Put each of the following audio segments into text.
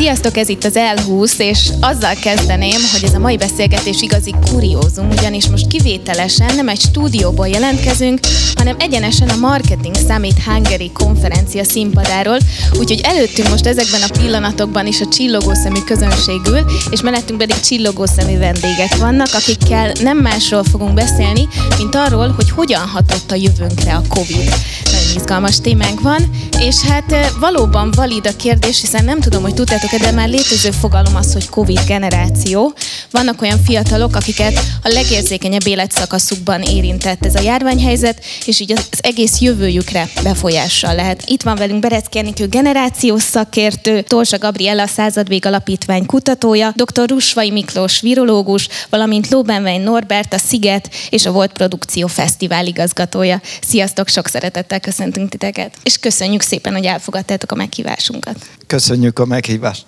Sziasztok, ez itt az L20, és azzal kezdeném, hogy ez a mai beszélgetés igazi kuriózum, ugyanis most kivételesen nem egy stúdióból jelentkezünk, hanem egyenesen a Marketing Summit Hungary konferencia színpadáról, úgyhogy előttünk most ezekben a pillanatokban is a csillogó szemű közönség ül, és mellettünk pedig csillogó szemű vendégek vannak, akikkel nem másról fogunk beszélni, mint arról, hogy hogyan hatott a jövőnkre a Covid. Nagyon izgalmas témánk van, és hát valóban valid a kérdés, hiszen nem tudom, hogy tudtátok de már létező fogalom az, hogy Covid generáció. Vannak olyan fiatalok, akiket a legérzékenyebb életszakaszukban érintett ez a járványhelyzet, és így az egész jövőjükre befolyással lehet. Itt van velünk Berecki Enikő generációs szakértő, Torsa Gabriella századvég alapítvány kutatója, dr. Rusvai Miklós virológus, valamint Lóbenvein Norbert, a Sziget és a Volt Produkció Fesztivál igazgatója. Sziasztok, sok szeretettel köszöntünk titeket, és köszönjük szépen, hogy elfogadtátok a meghívásunkat. Köszönjük a meghívást.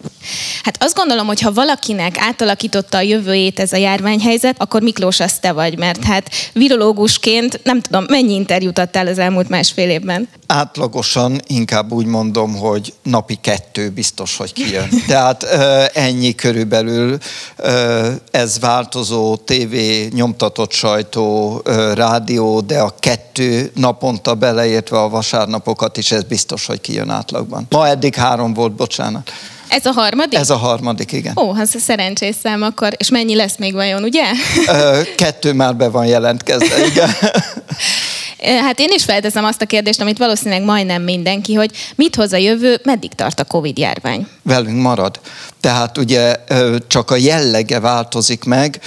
Hát azt gondolom, hogy ha valakinek átalakította a jövőjét ez a járványhelyzet, akkor Miklós az te vagy, mert hát virológusként nem tudom, mennyi interjút adtál az elmúlt másfél évben? Átlagosan inkább úgy mondom, hogy napi kettő biztos, hogy kijön. Tehát ennyi körülbelül ez változó, tévé, nyomtatott sajtó, rádió, de a kettő naponta beleértve a vasárnapokat is, ez biztos, hogy kijön átlagban. Ma eddig három volt, bocsánat. Ez a harmadik? Ez a harmadik, igen. Ó, hát szerencsés szám akkor. És mennyi lesz még vajon, ugye? Kettő már be van jelentkezve, igen. Hát én is felteszem azt a kérdést, amit valószínűleg majdnem mindenki, hogy mit hoz a jövő, meddig tart a Covid járvány? Velünk marad. Tehát ugye csak a jellege változik meg,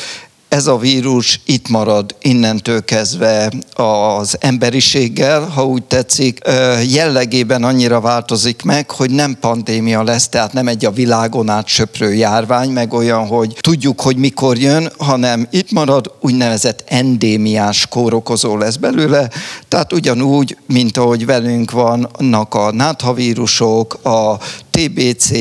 ez a vírus itt marad innentől kezdve az emberiséggel, ha úgy tetszik, jellegében annyira változik meg, hogy nem pandémia lesz, tehát nem egy a világon át járvány, meg olyan, hogy tudjuk, hogy mikor jön, hanem itt marad úgynevezett endémiás kórokozó lesz belőle, tehát ugyanúgy, mint ahogy velünk vannak a náthavírusok, a TBC,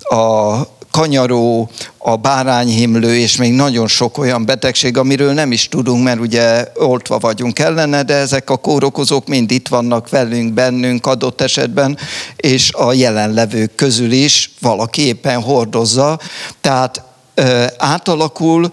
a kanyaró, a bárányhimlő, és még nagyon sok olyan betegség, amiről nem is tudunk, mert ugye oltva vagyunk ellene, de ezek a kórokozók mind itt vannak velünk, bennünk adott esetben, és a jelenlevők közül is valaki éppen hordozza. Tehát átalakul,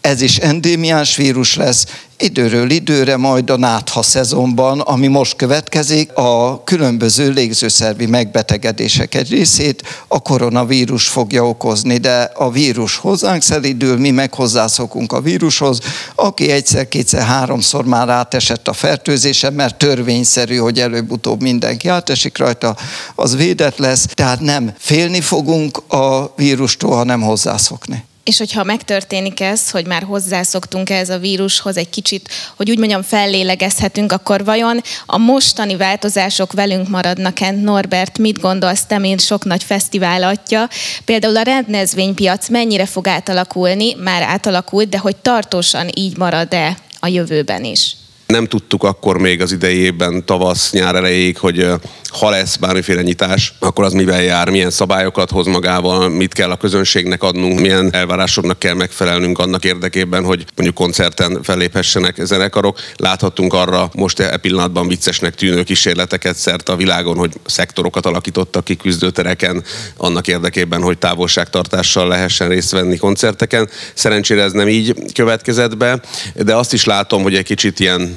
ez is endémiás vírus lesz, időről időre majd a nátha szezonban, ami most következik, a különböző légzőszervi megbetegedések egy részét a koronavírus fogja okozni, de a vírus hozzánk szelidül, mi meg hozzászokunk a vírushoz, aki egyszer, kétszer, háromszor már átesett a fertőzésen, mert törvényszerű, hogy előbb-utóbb mindenki átesik rajta, az védett lesz, tehát nem félni fogunk a vírustól, hanem hozzászokni. És hogyha megtörténik ez, hogy már hozzászoktunk ez a vírushoz egy kicsit, hogy úgy mondjam, fellélegezhetünk, akkor vajon a mostani változások velünk maradnak-e? Norbert, mit gondolsz te, mint sok nagy fesztivál atya? Például a rendezvénypiac mennyire fog átalakulni? Már átalakult, de hogy tartósan így marad-e a jövőben is? Nem tudtuk akkor még az idejében, tavasz, nyár elejéig, hogy ha lesz bármiféle nyitás, akkor az mivel jár, milyen szabályokat hoz magával, mit kell a közönségnek adnunk, milyen elvárásoknak kell megfelelnünk annak érdekében, hogy mondjuk koncerten felléphessenek zenekarok. Láthattunk arra most e pillanatban viccesnek tűnő kísérleteket szerte a világon, hogy szektorokat alakítottak ki küzdőtereken annak érdekében, hogy távolságtartással lehessen részt venni koncerteken. Szerencsére ez nem így következett be, de azt is látom, hogy egy kicsit ilyen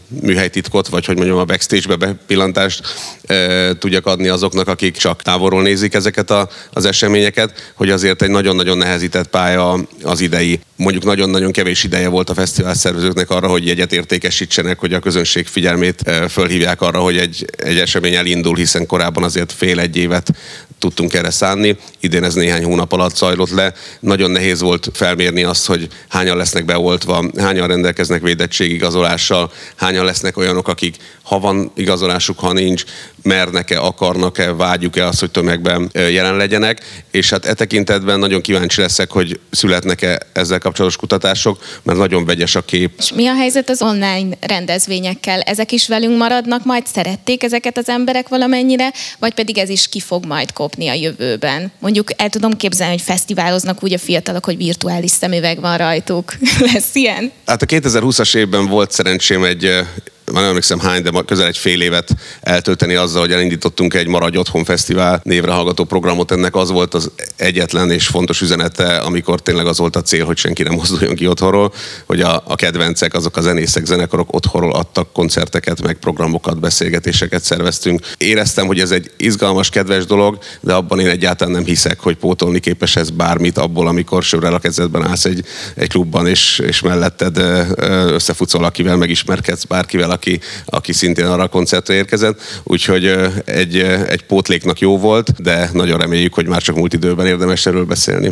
műhelytitkot, vagy hogy mondjam a backstage-be bepillantást e, tudjak adni azoknak, akik csak távolról nézik ezeket a, az eseményeket, hogy azért egy nagyon-nagyon nehezített pálya az idei. Mondjuk nagyon-nagyon kevés ideje volt a fesztivál szervezőknek arra, hogy jegyet értékesítsenek, hogy a közönség figyelmét e, fölhívják arra, hogy egy, egy esemény elindul, hiszen korábban azért fél egy évet tudtunk erre szánni. Idén ez néhány hónap alatt zajlott le. Nagyon nehéz volt felmérni azt, hogy hányan lesznek beoltva, hányan rendelkeznek védettségigazolással, hányan lesznek olyanok, akik ha van igazolásuk, ha nincs, mernek-e, akarnak-e, vágyjuk-e azt, hogy tömegben jelen legyenek, és hát e tekintetben nagyon kíváncsi leszek, hogy születnek-e ezzel kapcsolatos kutatások, mert nagyon vegyes a kép. És mi a helyzet az online rendezvényekkel? Ezek is velünk maradnak, majd szerették ezeket az emberek valamennyire, vagy pedig ez is ki fog majd kopni a jövőben? Mondjuk el tudom képzelni, hogy fesztiváloznak úgy a fiatalok, hogy virtuális szemüveg van rajtuk. Lesz ilyen? Hát a 2020-as évben volt szerencsém egy már nem emlékszem hány, de közel egy fél évet eltölteni azzal, hogy elindítottunk egy Maradj Otthon Fesztivál névre hallgató programot. Ennek az volt az egyetlen és fontos üzenete, amikor tényleg az volt a cél, hogy senki nem mozduljon ki otthonról, hogy a, a kedvencek, azok a zenészek, zenekarok otthonról adtak koncerteket, meg programokat, beszélgetéseket szerveztünk. Éreztem, hogy ez egy izgalmas, kedves dolog, de abban én egyáltalán nem hiszek, hogy pótolni képes ez bármit abból, amikor sörrel a kezedben állsz egy, egy klubban, és, és melletted összefutsz valakivel, megismerkedsz bárkivel, aki, aki szintén arra a koncertre érkezett, úgyhogy egy, egy pótléknak jó volt, de nagyon reméljük, hogy már csak múlt időben érdemes erről beszélni.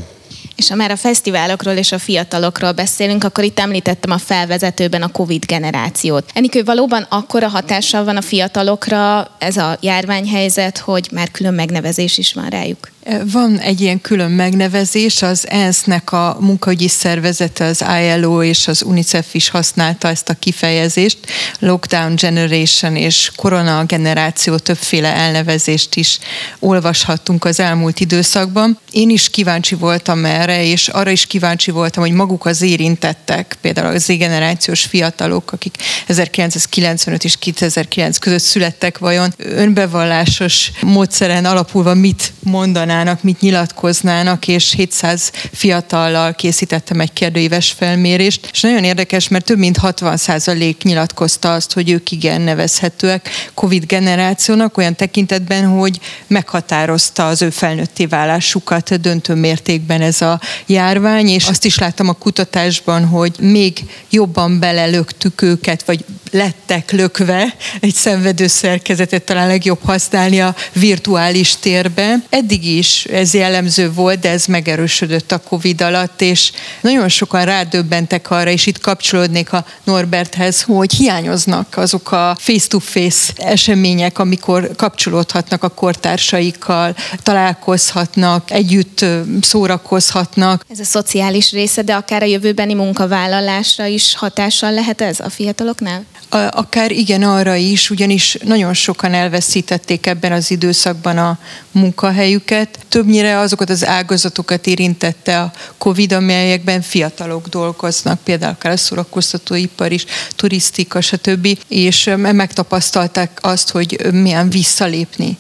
És ha már a fesztiválokról és a fiatalokról beszélünk, akkor itt említettem a felvezetőben a Covid generációt. Enikő valóban akkora hatással van a fiatalokra ez a járványhelyzet, hogy már külön megnevezés is van rájuk? Van egy ilyen külön megnevezés, az ENSZ-nek a munkaügyi szervezete, az ILO és az UNICEF is használta ezt a kifejezést. Lockdown Generation és Korona generáció többféle elnevezést is olvashattunk az elmúlt időszakban. Én is kíváncsi voltam erre, és arra is kíváncsi voltam, hogy maguk az érintettek, például az Z-generációs fiatalok, akik 1995 és 2009 között születtek, vajon önbevallásos módszeren alapulva mit mondanának mondanának, mit nyilatkoznának, és 700 fiatallal készítettem egy kérdőíves felmérést, és nagyon érdekes, mert több mint 60 százalék nyilatkozta azt, hogy ők igen nevezhetőek Covid generációnak, olyan tekintetben, hogy meghatározta az ő felnőtté válásukat döntő mértékben ez a járvány, és azt is láttam a kutatásban, hogy még jobban belelöktük őket, vagy lettek lökve, egy szenvedő szerkezetet talán legjobb használni a virtuális térbe. Eddig is ez jellemző volt, de ez megerősödött a Covid alatt, és nagyon sokan rádöbbentek arra, és itt kapcsolódnék a Norberthez, hogy hiányoznak azok a face-to-face események, amikor kapcsolódhatnak a kortársaikkal, találkozhatnak, együtt szórakozhatnak. Ez a szociális része, de akár a jövőbeni munkavállalásra is hatással lehet ez a fiataloknál? Akár igen arra is, ugyanis nagyon sokan elveszítették ebben az időszakban a munkahelyüket. Többnyire azokat az ágazatokat érintette a Covid, amelyekben fiatalok dolgoznak, például akár a szórakoztatóipar is, turisztika, stb. És megtapasztalták azt, hogy milyen visszalépni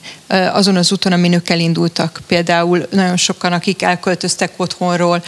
azon az úton, amin ők elindultak. Például nagyon sokan, akik elköltöztek otthonról,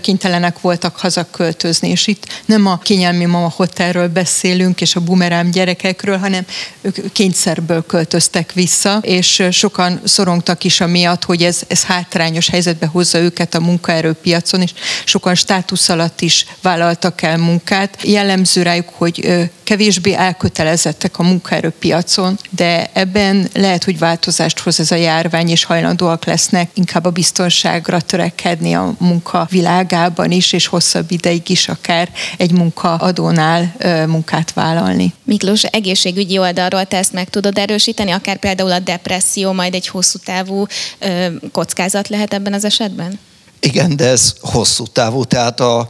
kénytelenek voltak hazaköltözni, és itt nem a kényelmi mama hotelről beszélünk, és a bumerám gyerekekről, hanem ők kényszerből költöztek vissza, és sokan szorongtak is amiatt, hogy ez, ez hátrányos helyzetbe hozza őket a munkaerőpiacon, és sokan státusz alatt is vállaltak el munkát. Jellemző rájuk, hogy kevésbé elkötelezettek a munkaerőpiacon, de ebben lehet, hogy változást hoz ez a járvány, és hajlandóak lesznek inkább a biztonságra törekedni a munka világában is, és hosszabb ideig is akár egy munkaadónál munkát vállalni. Miklós, egészségügyi oldalról te ezt meg tudod erősíteni, akár például a depresszió majd egy hosszú távú kockázat lehet ebben az esetben? Igen, de ez hosszú távú, tehát a,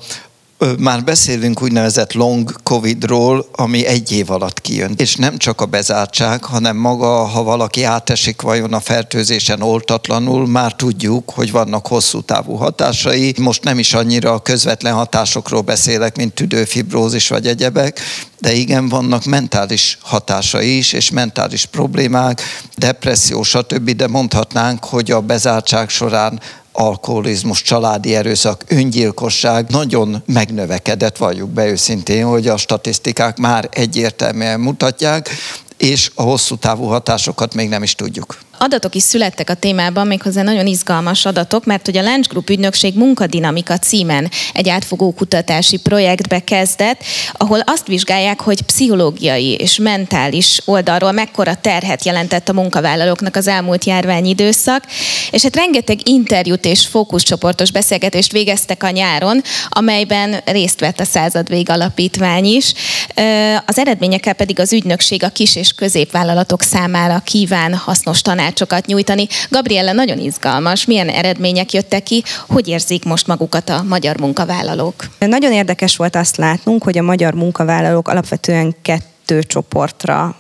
már beszélünk úgynevezett long covidról, ami egy év alatt kijön. És nem csak a bezártság, hanem maga, ha valaki átesik vajon a fertőzésen oltatlanul, már tudjuk, hogy vannak hosszú távú hatásai. Most nem is annyira a közvetlen hatásokról beszélek, mint tüdőfibrózis vagy egyebek, de igen, vannak mentális hatásai is, és mentális problémák, depresszió, stb., de mondhatnánk, hogy a bezártság során alkoholizmus, családi erőszak, öngyilkosság nagyon megnövekedett, valljuk be őszintén, hogy a statisztikák már egyértelműen mutatják, és a hosszú távú hatásokat még nem is tudjuk. Adatok is születtek a témában, méghozzá nagyon izgalmas adatok, mert hogy a Lunch Group ügynökség munkadinamika címen egy átfogó kutatási projektbe kezdett, ahol azt vizsgálják, hogy pszichológiai és mentális oldalról mekkora terhet jelentett a munkavállalóknak az elmúlt járványidőszak, és hát rengeteg interjút és fókuszcsoportos beszélgetést végeztek a nyáron, amelyben részt vett a századvég alapítvány is. Az eredményekkel pedig az ügynökség a kis és középvállalatok számára kíván hasznos tanácsokat nyújtani. Gabriella, nagyon izgalmas, milyen eredmények jöttek ki, hogy érzik most magukat a magyar munkavállalók? Nagyon érdekes volt azt látnunk, hogy a magyar munkavállalók alapvetően kettő csoportra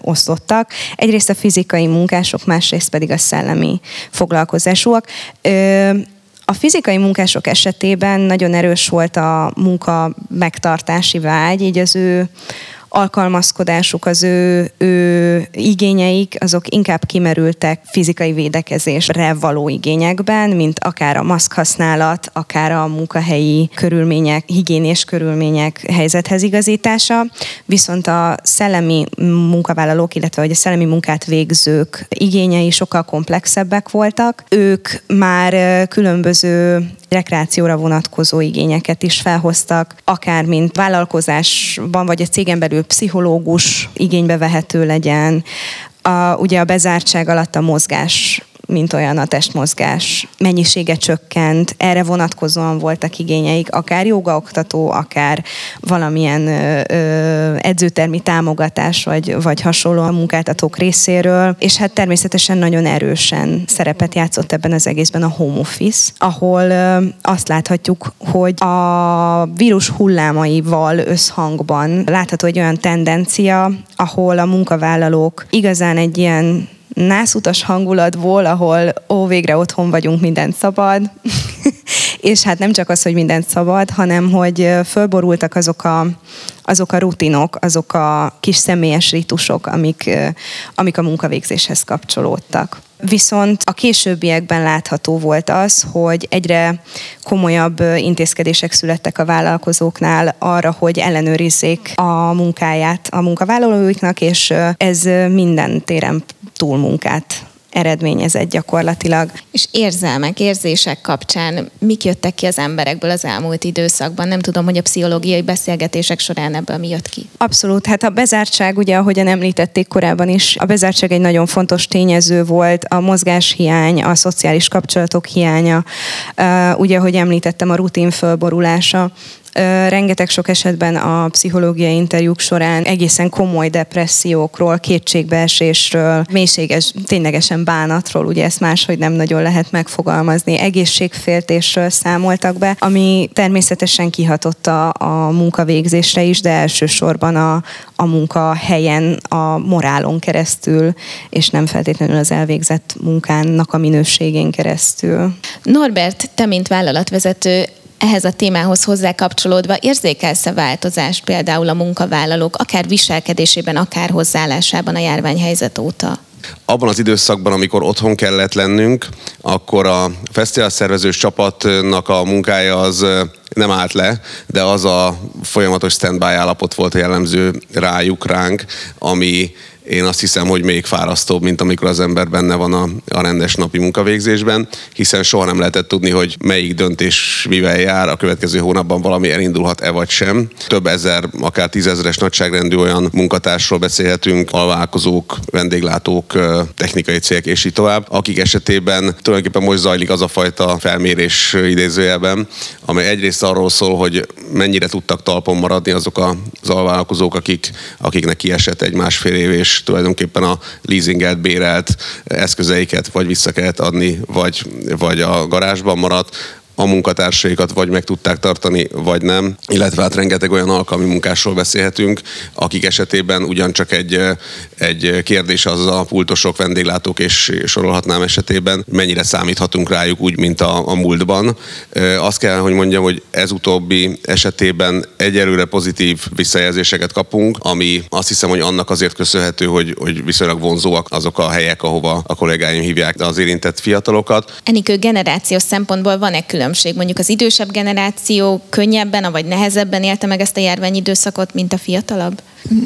osztottak. Egyrészt a fizikai munkások, másrészt pedig a szellemi foglalkozásúak. A fizikai munkások esetében nagyon erős volt a munka megtartási vágy, így az ő alkalmazkodásuk, az ő, ő igényeik, azok inkább kimerültek fizikai védekezésre való igényekben, mint akár a maszk használat, akár a munkahelyi körülmények, higiénés körülmények helyzethez igazítása, viszont a szellemi munkavállalók, illetve hogy a szellemi munkát végzők igényei sokkal komplexebbek voltak. Ők már különböző rekreációra vonatkozó igényeket is felhoztak, akár mint vállalkozásban vagy a cégen belül pszichológus igénybe vehető legyen, a, ugye a bezártság alatt a mozgás mint olyan a testmozgás mennyisége csökkent, erre vonatkozóan voltak igényeik, akár jogaoktató, akár valamilyen ö, edzőtermi támogatás, vagy, vagy hasonló a munkáltatók részéről, és hát természetesen nagyon erősen szerepet játszott ebben az egészben a home office, ahol ö, azt láthatjuk, hogy a vírus hullámaival összhangban látható egy olyan tendencia, ahol a munkavállalók igazán egy ilyen nászutas hangulatból, ahol ó, végre otthon vagyunk, mindent szabad, és hát nem csak az, hogy mindent szabad, hanem hogy fölborultak azok a, azok a rutinok, azok a kis személyes ritusok, amik, amik a munkavégzéshez kapcsolódtak. Viszont a későbbiekben látható volt az, hogy egyre komolyabb intézkedések születtek a vállalkozóknál arra, hogy ellenőrizzék a munkáját a munkavállalóiknak, és ez minden téren túlmunkát eredményezett gyakorlatilag. És érzelmek, érzések kapcsán mik jöttek ki az emberekből az elmúlt időszakban? Nem tudom, hogy a pszichológiai beszélgetések során ebből mi jött ki. Abszolút. Hát a bezártság, ugye, ahogyan említették korábban is, a bezártság egy nagyon fontos tényező volt, a mozgáshiány, a szociális kapcsolatok hiánya, ugye, ahogy említettem, a rutin fölborulása, rengeteg sok esetben a pszichológiai interjúk során egészen komoly depressziókról, kétségbeesésről, mélységes, ténylegesen bánatról, ugye ezt máshogy nem nagyon lehet megfogalmazni, egészségféltésről számoltak be, ami természetesen kihatott a, a munkavégzésre is, de elsősorban a, a munkahelyen, a morálon keresztül, és nem feltétlenül az elvégzett munkának a minőségén keresztül. Norbert, te mint vállalatvezető ehhez a témához hozzá kapcsolódva érzékelsz-e változást például a munkavállalók, akár viselkedésében, akár hozzáállásában a járványhelyzet óta? Abban az időszakban, amikor otthon kellett lennünk, akkor a fesztivál szervezős csapatnak a munkája az nem állt le, de az a folyamatos standby állapot volt jellemző rájuk, ránk, ami én azt hiszem, hogy még fárasztóbb, mint amikor az ember benne van a, a rendes napi munkavégzésben, hiszen soha nem lehetett tudni, hogy melyik döntés mivel jár, a következő hónapban valami elindulhat-e vagy sem. Több ezer, akár tízezeres nagyságrendű olyan munkatársról beszélhetünk, alválkozók, vendéglátók, technikai cégek és így tovább, akik esetében tulajdonképpen most zajlik az a fajta felmérés idézőjelben, amely egyrészt arról szól, hogy mennyire tudtak talpon maradni azok az alvállalkozók, akik, akiknek kiesett egy másfél év és tulajdonképpen a leasingelt, bérelt eszközeiket vagy vissza kellett adni, vagy, vagy a garázsban maradt, a munkatársaikat vagy meg tudták tartani, vagy nem. Illetve hát rengeteg olyan alkalmi munkásról beszélhetünk, akik esetében ugyancsak egy, egy kérdés az a pultosok, vendéglátók és sorolhatnám esetében, mennyire számíthatunk rájuk úgy, mint a, a múltban. Azt kell, hogy mondjam, hogy ez utóbbi esetében egyelőre pozitív visszajelzéseket kapunk, ami azt hiszem, hogy annak azért köszönhető, hogy, hogy viszonylag vonzóak azok a helyek, ahova a kollégáim hívják az érintett fiatalokat. Enikő generációs szempontból van-e külön különbség? Mondjuk az idősebb generáció könnyebben, vagy nehezebben élte meg ezt a járványidőszakot, mint a fiatalabb?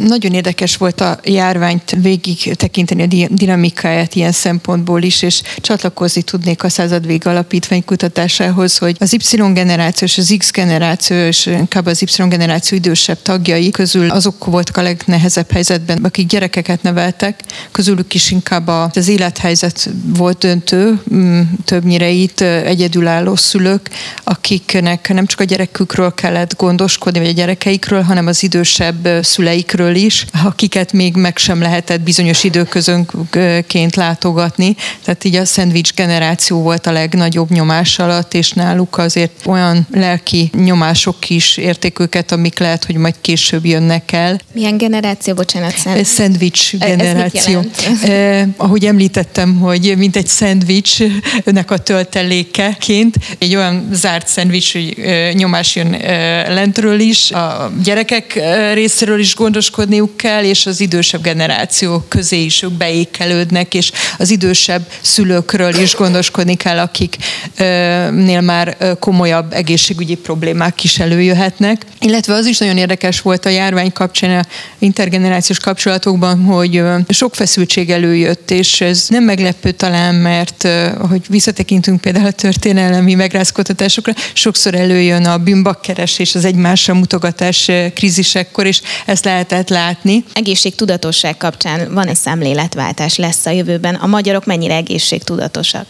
Nagyon érdekes volt a járványt végig tekinteni a dinamikáját ilyen szempontból is, és csatlakozni tudnék a századvég alapítvány kutatásához, hogy az Y generáció és az X generáció, és inkább az Y generáció idősebb tagjai közül azok voltak a legnehezebb helyzetben, akik gyerekeket neveltek, közülük is inkább az élethelyzet volt döntő, mm, többnyire itt egyedülálló szülők, akiknek nem csak a gyerekükről kellett gondoskodni, vagy a gyerekeikről, hanem az idősebb szüleik szüleikről is, akiket még meg sem lehetett bizonyos időközönként látogatni. Tehát így a szendvics generáció volt a legnagyobb nyomás alatt, és náluk azért olyan lelki nyomások is érték őket, amik lehet, hogy majd később jönnek el. Milyen generáció, bocsánat? Szend... Szendvics generáció. Eh, ahogy említettem, hogy mint egy szendvicsnek a töltelékeként, egy olyan zárt szendvics, hogy eh, nyomás jön eh, lentről is, a gyerekek eh, részéről is gondoskodniuk kell, és az idősebb generáció közé is ők beékelődnek, és az idősebb szülőkről is gondoskodni kell, akiknél már komolyabb egészségügyi problémák is előjöhetnek. Illetve az is nagyon érdekes volt a járvány kapcsán, a intergenerációs kapcsolatokban, hogy sok feszültség előjött, és ez nem meglepő talán, mert hogy visszatekintünk például a történelmi megrázkodtatásokra, sokszor előjön a bűnbakkeresés, az egymásra mutogatás krízisekkor, és ezt lehetett látni. Egészségtudatosság kapcsán van egy szemléletváltás lesz a jövőben. A magyarok mennyire egészségtudatosak?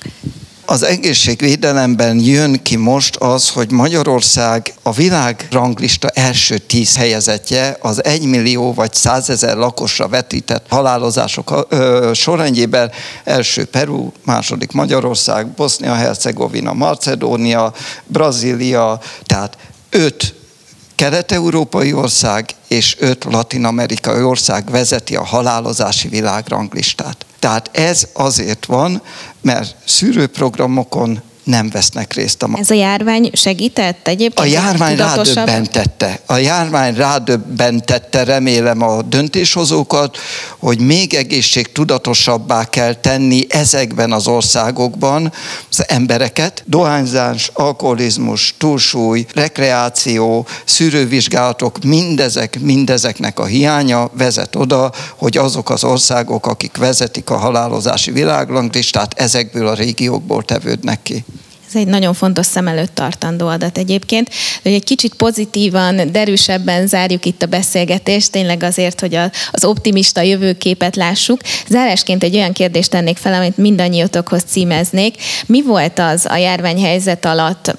Az egészségvédelemben jön ki most az, hogy Magyarország a világ ranglista első tíz helyezettje az egymillió vagy százezer lakosra vetített halálozások sorrendjében első Peru, második Magyarország, Bosznia-Hercegovina, Macedónia, Brazília, tehát öt kelet-európai ország és öt latin-amerikai ország vezeti a halálozási világranglistát. Tehát ez azért van, mert szűrőprogramokon nem vesznek részt. A Ez a járvány segített egyébként? A járvány rádöbbentette. A járvány rádöbbentette, remélem a döntéshozókat, hogy még egészségtudatosabbá kell tenni ezekben az országokban az embereket. Dohányzás, alkoholizmus, túlsúly, rekreáció, szűrővizsgálatok, mindezek, mindezeknek a hiánya vezet oda, hogy azok az országok, akik vezetik a halálozási világlanglistát, ezekből a régiókból tevődnek ki. Ez egy nagyon fontos szem előtt tartandó adat egyébként. Hogy egy kicsit pozitívan, derűsebben zárjuk itt a beszélgetést, tényleg azért, hogy az optimista jövőképet lássuk. Zárásként egy olyan kérdést tennék fel, amit mindannyiatokhoz címeznék. Mi volt az a járványhelyzet alatt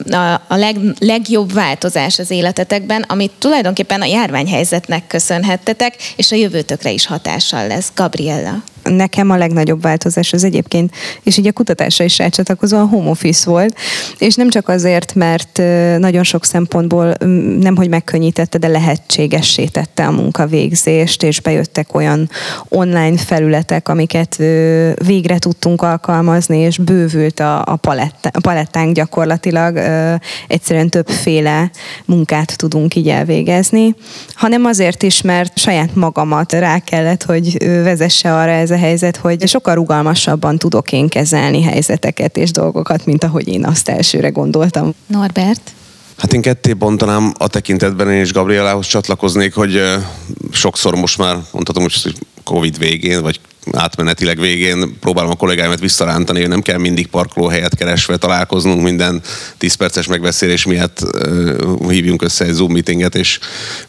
a leg, legjobb változás az életetekben, amit tulajdonképpen a járványhelyzetnek köszönhettetek, és a jövőtökre is hatással lesz? Gabriella nekem a legnagyobb változás az egyébként, és így a kutatásra is rácsatlakozó a home office volt, és nem csak azért, mert nagyon sok szempontból nem, hogy megkönnyítette, de lehetségessé tette a munkavégzést, és bejöttek olyan online felületek, amiket végre tudtunk alkalmazni, és bővült a, a, paletta, a palettánk gyakorlatilag, egyszerűen többféle munkát tudunk így elvégezni, hanem azért is, mert saját magamat rá kellett, hogy vezesse arra ez a helyzet, hogy sokkal rugalmasabban tudok én kezelni helyzeteket és dolgokat, mint ahogy én azt elsőre gondoltam. Norbert? Hát én ketté bontanám a tekintetben, én is Gabrielához csatlakoznék, hogy sokszor most már mondhatom, hogy Covid végén, vagy átmenetileg végén próbálom a kollégáimat visszarántani, hogy nem kell mindig parkolóhelyet keresve találkoznunk minden 10 perces megbeszélés miatt uh, hívjunk össze egy Zoom meetinget, és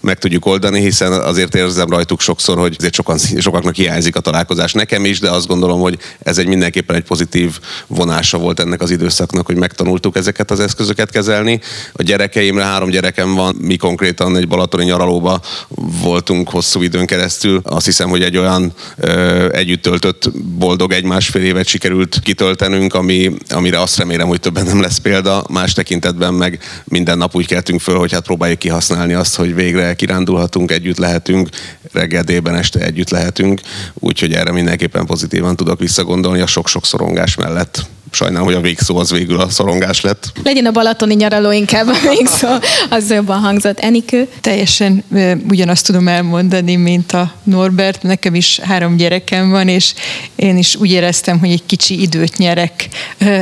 meg tudjuk oldani, hiszen azért érzem rajtuk sokszor, hogy azért sokan, sokaknak hiányzik a találkozás nekem is, de azt gondolom, hogy ez egy mindenképpen egy pozitív vonása volt ennek az időszaknak, hogy megtanultuk ezeket az eszközöket kezelni. A gyerekeimre három gyerekem van, mi konkrétan egy balatoni nyaralóba voltunk hosszú időn keresztül. Azt hiszem, hogy egy olyan egy együtt töltött boldog egy másfél évet sikerült kitöltenünk, ami, amire azt remélem, hogy többen nem lesz példa. Más tekintetben meg minden nap úgy keltünk föl, hogy hát próbáljuk kihasználni azt, hogy végre kirándulhatunk, együtt lehetünk, reggel délben este együtt lehetünk, úgyhogy erre mindenképpen pozitívan tudok visszagondolni a sok-sok szorongás mellett sajnálom, hogy a végszó az végül a szorongás lett. Legyen a balatoni nyaraló inkább a végszó, az jobban hangzott. Enikő? Teljesen ugyanazt tudom elmondani, mint a Norbert. Nekem is három gyerekem van, és én is úgy éreztem, hogy egy kicsi időt nyerek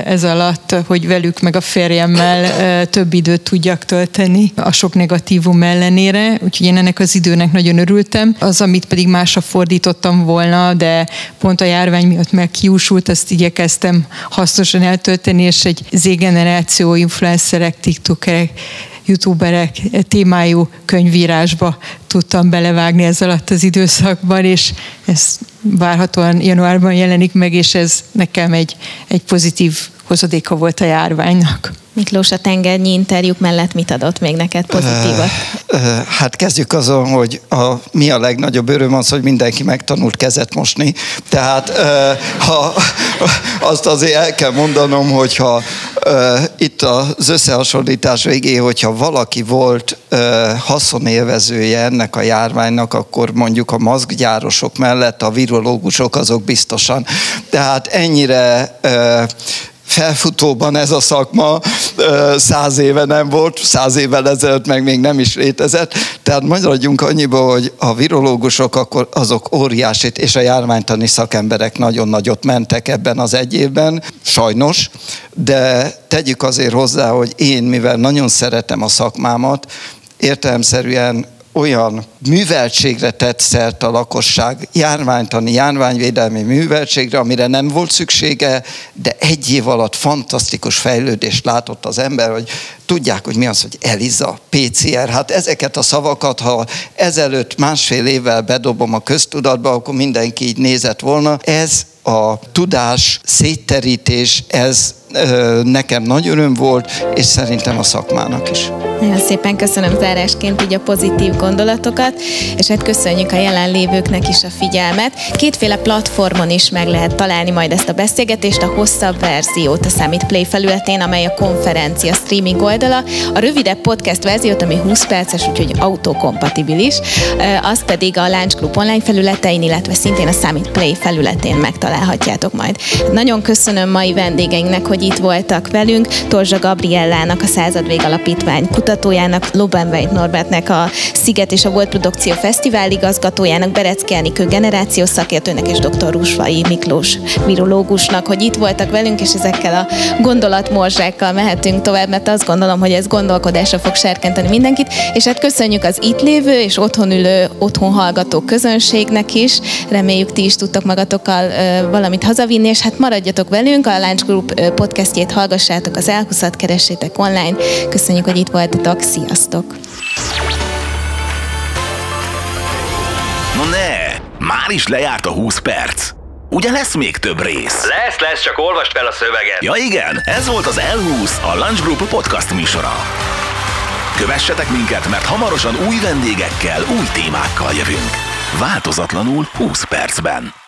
ez alatt, hogy velük meg a férjemmel több időt tudjak tölteni a sok negatívum ellenére, úgyhogy én ennek az időnek nagyon örültem. Az, amit pedig másra fordítottam volna, de pont a járvány miatt megkiúsult, azt igyekeztem hasznosítani hasznosan eltölteni, és egy Z-generáció influencerek, tiktokerek, youtuberek témájú könyvírásba tudtam belevágni ez alatt az időszakban, és ez várhatóan januárban jelenik meg, és ez nekem egy, egy pozitív hozadéka volt a járványnak. Miklós a tengernyi interjúk mellett mit adott még neked pozitívat? Hát kezdjük azon, hogy a, mi a legnagyobb öröm az, hogy mindenki megtanult kezet mosni. Tehát ha, azt azért el kell mondanom, hogyha itt az összehasonlítás végé, hogyha valaki volt haszonélvezője ennek a járványnak, akkor mondjuk a maszkgyárosok mellett a virológusok azok biztosan. Tehát ennyire felfutóban ez a szakma száz éve nem volt, száz évvel ezelőtt meg még nem is létezett. Tehát maradjunk annyiba, hogy a virológusok akkor azok óriásit, és a járványtani szakemberek nagyon nagyot mentek ebben az egy évben, sajnos, de tegyük azért hozzá, hogy én, mivel nagyon szeretem a szakmámat, értelemszerűen olyan műveltségre tett szert a lakosság, járványtani, járványvédelmi műveltségre, amire nem volt szüksége, de egy év alatt fantasztikus fejlődést látott az ember, hogy tudják, hogy mi az, hogy ELISA, PCR. Hát ezeket a szavakat, ha ezelőtt másfél évvel bedobom a köztudatba, akkor mindenki így nézett volna. Ez a tudás szétterítés, ez nekem nagy öröm volt, és szerintem a szakmának is. Nagyon szépen köszönöm zárásként így a pozitív gondolatokat, és hát köszönjük a jelenlévőknek is a figyelmet. Kétféle platformon is meg lehet találni majd ezt a beszélgetést, a hosszabb verziót a Summit Play felületén, amely a konferencia streaming oldala, a rövidebb podcast verziót, ami 20 perces, úgyhogy autokompatibilis, az pedig a Lunch Group online felületein, illetve szintén a Summit Play felületén megtalálhatjátok majd. Nagyon köszönöm mai vendégeinknek, hogy itt voltak velünk, Torzsa Gabriellának, a Századvég Alapítvány kutatójának, Lobenveit Norbertnek, a Sziget és a Volt Produkció Fesztivál igazgatójának, Berecki Enikő generációs szakértőnek és dr. Rusvai Miklós virológusnak, hogy itt voltak velünk, és ezekkel a gondolatmorzsákkal mehetünk tovább, mert azt gondolom, hogy ez gondolkodásra fog serkenteni mindenkit, és hát köszönjük az itt lévő és otthon ülő, otthon hallgató közönségnek is. Reméljük ti is tudtok magatokkal valamit hazavinni, és hát maradjatok velünk, a Lunch Group podcastjét hallgassátok, az elhuszat keressétek online. Köszönjük, hogy itt voltatok, sziasztok! No ne, már is lejárt a 20 perc. Ugye lesz még több rész? Lesz, lesz, csak olvast fel a szöveget. Ja igen, ez volt az L20, a Lunch Group podcast műsora. Kövessetek minket, mert hamarosan új vendégekkel, új témákkal jövünk. Változatlanul 20 percben.